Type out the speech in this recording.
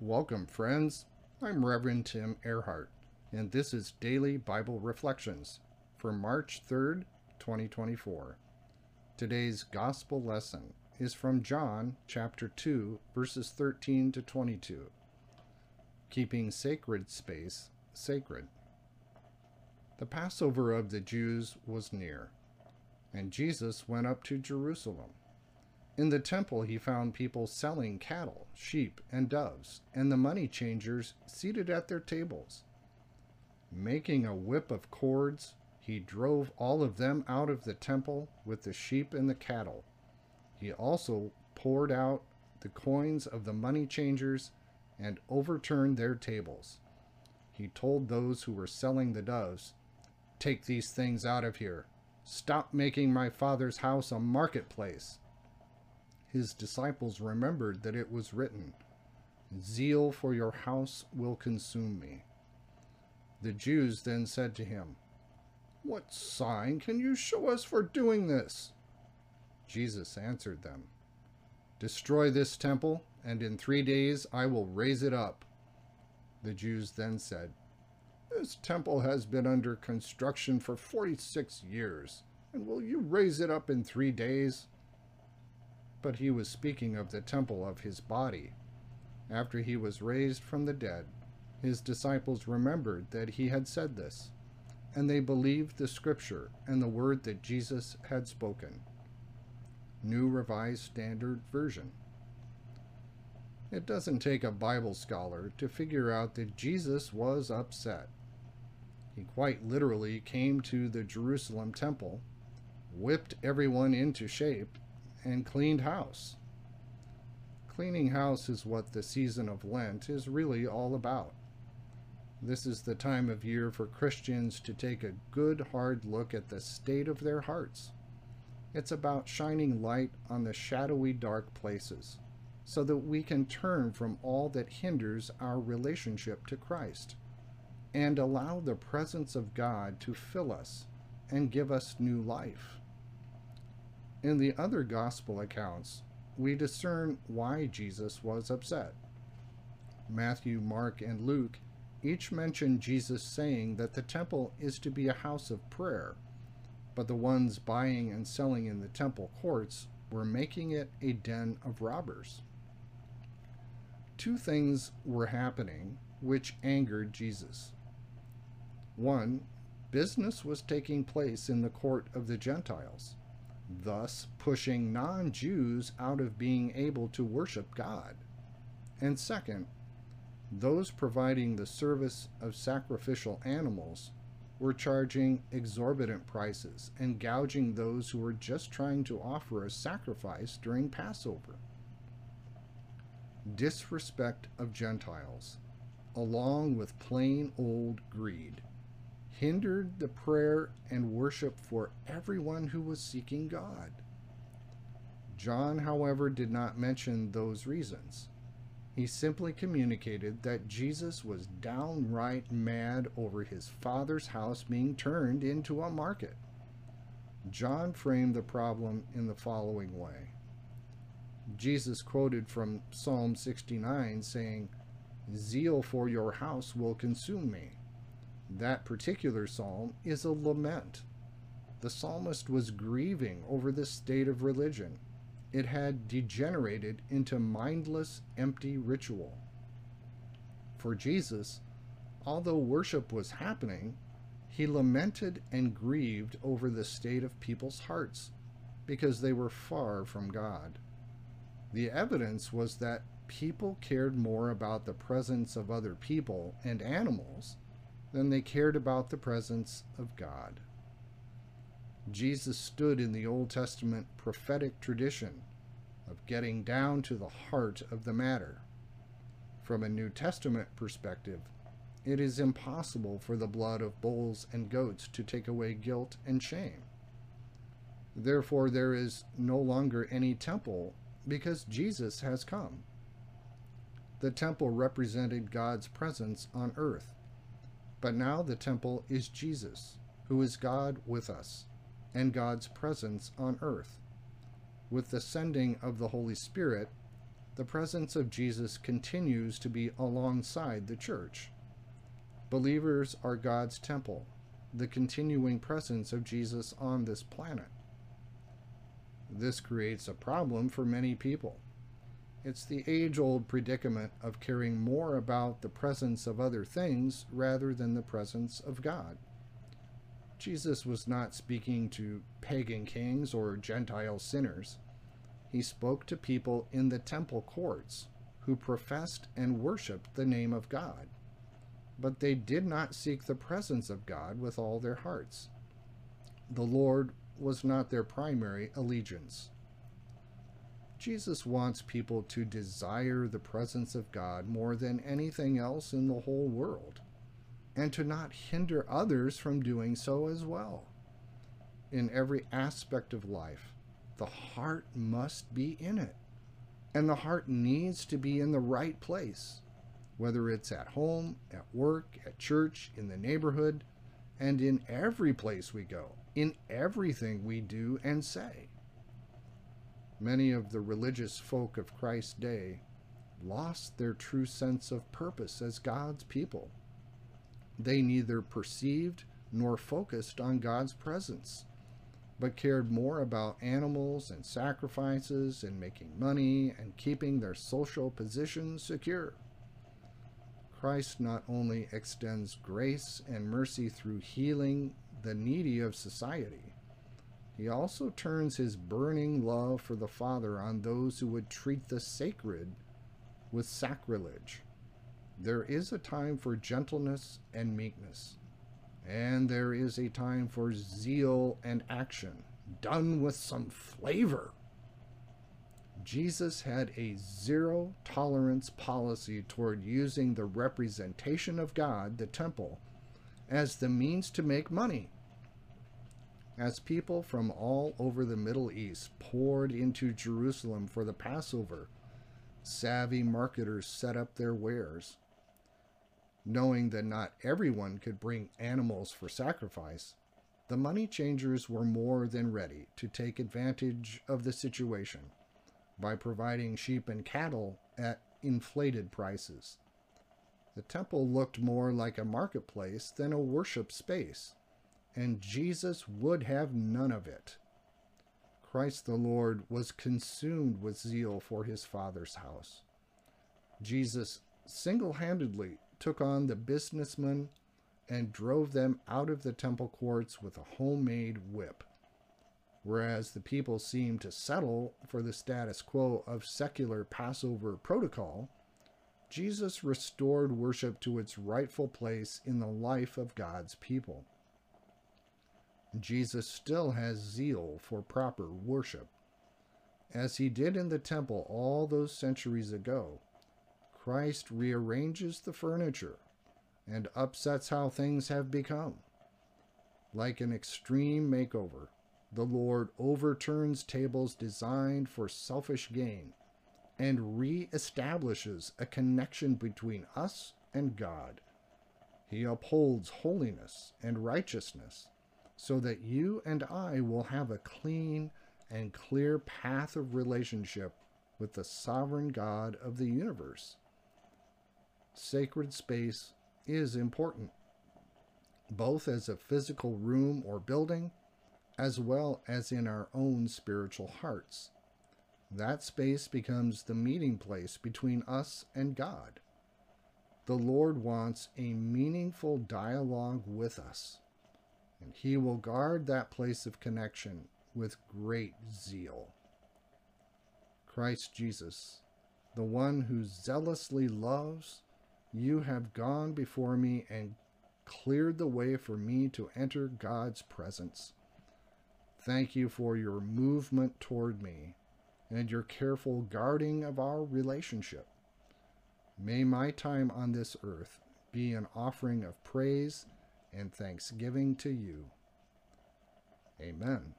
Welcome, friends. I'm Reverend Tim Ehrhardt, and this is Daily Bible Reflections for March 3rd, 2024. Today's Gospel lesson is from John chapter 2, verses 13 to 22. Keeping sacred space sacred. The Passover of the Jews was near, and Jesus went up to Jerusalem. In the temple, he found people selling cattle, sheep, and doves, and the money changers seated at their tables. Making a whip of cords, he drove all of them out of the temple with the sheep and the cattle. He also poured out the coins of the money changers and overturned their tables. He told those who were selling the doves, Take these things out of here. Stop making my father's house a marketplace his disciples remembered that it was written, Zeal for your house will consume me. The Jews then said to him, What sign can you show us for doing this? Jesus answered them, Destroy this temple, and in three days I will raise it up. The Jews then said, This temple has been under construction for 46 years, and will you raise it up in three days? But he was speaking of the temple of his body. After he was raised from the dead, his disciples remembered that he had said this, and they believed the scripture and the word that Jesus had spoken. New Revised Standard Version. It doesn't take a Bible scholar to figure out that Jesus was upset. He quite literally came to the Jerusalem temple, whipped everyone into shape, and cleaned house. Cleaning house is what the season of Lent is really all about. This is the time of year for Christians to take a good hard look at the state of their hearts. It's about shining light on the shadowy dark places so that we can turn from all that hinders our relationship to Christ and allow the presence of God to fill us and give us new life. In the other gospel accounts, we discern why Jesus was upset. Matthew, Mark, and Luke each mention Jesus saying that the temple is to be a house of prayer, but the ones buying and selling in the temple courts were making it a den of robbers. Two things were happening which angered Jesus. One, business was taking place in the court of the Gentiles thus pushing non Jews out of being able to worship God. And second, those providing the service of sacrificial animals were charging exorbitant prices and gouging those who were just trying to offer a sacrifice during Passover. Disrespect of Gentiles, along with plain old greed, hindered the prayer and worship for everyone who was seeking God. John, however, did not mention those reasons. He simply communicated that Jesus was downright mad over his father's house being turned into a market. John framed the problem in the following way. Jesus quoted from Psalm 69 saying, Zeal for your house will consume me. That particular psalm is a lament. The psalmist was grieving over the state of religion. It had degenerated into mindless, empty ritual. For Jesus, although worship was happening, he lamented and grieved over the state of people's hearts because they were far from God. The evidence was that people cared more about the presence of other people and animals than they cared about the presence of God. Jesus stood in the Old Testament prophetic tradition of getting down to the heart of the matter. From a New Testament perspective, it is impossible for the blood of bulls and goats to take away guilt and shame. Therefore, there is no longer any temple because Jesus has come. The temple represented God's presence on earth. But now the temple is Jesus, who is God with us, and God's presence on earth. With the sending of the Holy Spirit, the presence of Jesus continues to be alongside the church. Believers are God's temple, the continuing presence of Jesus on this planet. This creates a problem for many people. It's the age old predicament of caring more about the presence of other things rather than the presence of God. Jesus was not speaking to pagan kings or Gentile sinners. He spoke to people in the temple courts who professed and worshiped the name of God. But they did not seek the presence of God with all their hearts. The Lord was not their primary allegiance. Jesus wants people to desire the presence of God more than anything else in the whole world and to not hinder others from doing so as well. In every aspect of life, the heart must be in it. And the heart needs to be in the right place, whether it's at home, at work, at church, in the neighborhood, and in every place we go, in everything we do and say. Many of the religious folk of Christ's day lost their true sense of purpose as God's people they neither perceived nor focused on God's presence, but cared more about animals and sacrifices and making money and keeping their social position secure. Christ not only extends grace and mercy through healing the needy of society, he also turns his burning love for the Father on those who would treat the sacred with sacrilege. There is a time for gentleness and meekness, and there is a time for zeal and action, done with some flavor. Jesus had a zero tolerance policy toward using the representation of God, the temple, as the means to make money. As people from all over the Middle East poured into Jerusalem for the Passover, savvy marketers set up their wares knowing that not everyone could bring animals for sacrifice, the money changers were more than ready to take advantage of the situation by providing sheep and cattle at inflated prices. The temple looked more like a marketplace than a worship space, and Jesus would have none of it. Christ the Lord was consumed with zeal for his Father's house. Jesus single handedly took on the businessmen and drove them out of the temple courts with a homemade whip. Whereas the people seemed to settle for the status quo of secular Passover protocol, Jesus restored worship to its rightful place in the life of God's people. Jesus still has zeal for proper worship. As he did in the temple all those centuries ago, Christ rearranges the furniture and upsets how things have become. Like an extreme makeover, the Lord overturns tables designed for selfish gain and re-establishes a connection between us and God. He upholds holiness and righteousness so that you and I will have a clean and clear path of relationship with the sovereign God of the universe sacred space is important, both as a physical room or building, as well as in our own spiritual hearts. That space becomes the meeting place between us and God. The Lord wants a meaningful dialogue with us, and He will guard that place of connection with great zeal. Christ Jesus, the one who zealously loves you have gone before me and cleared the way for me to enter God's presence. Thank you for your movement toward me and your careful guarding of our relationship. May my time on this earth be an offering of praise and thanksgiving to you. Amen.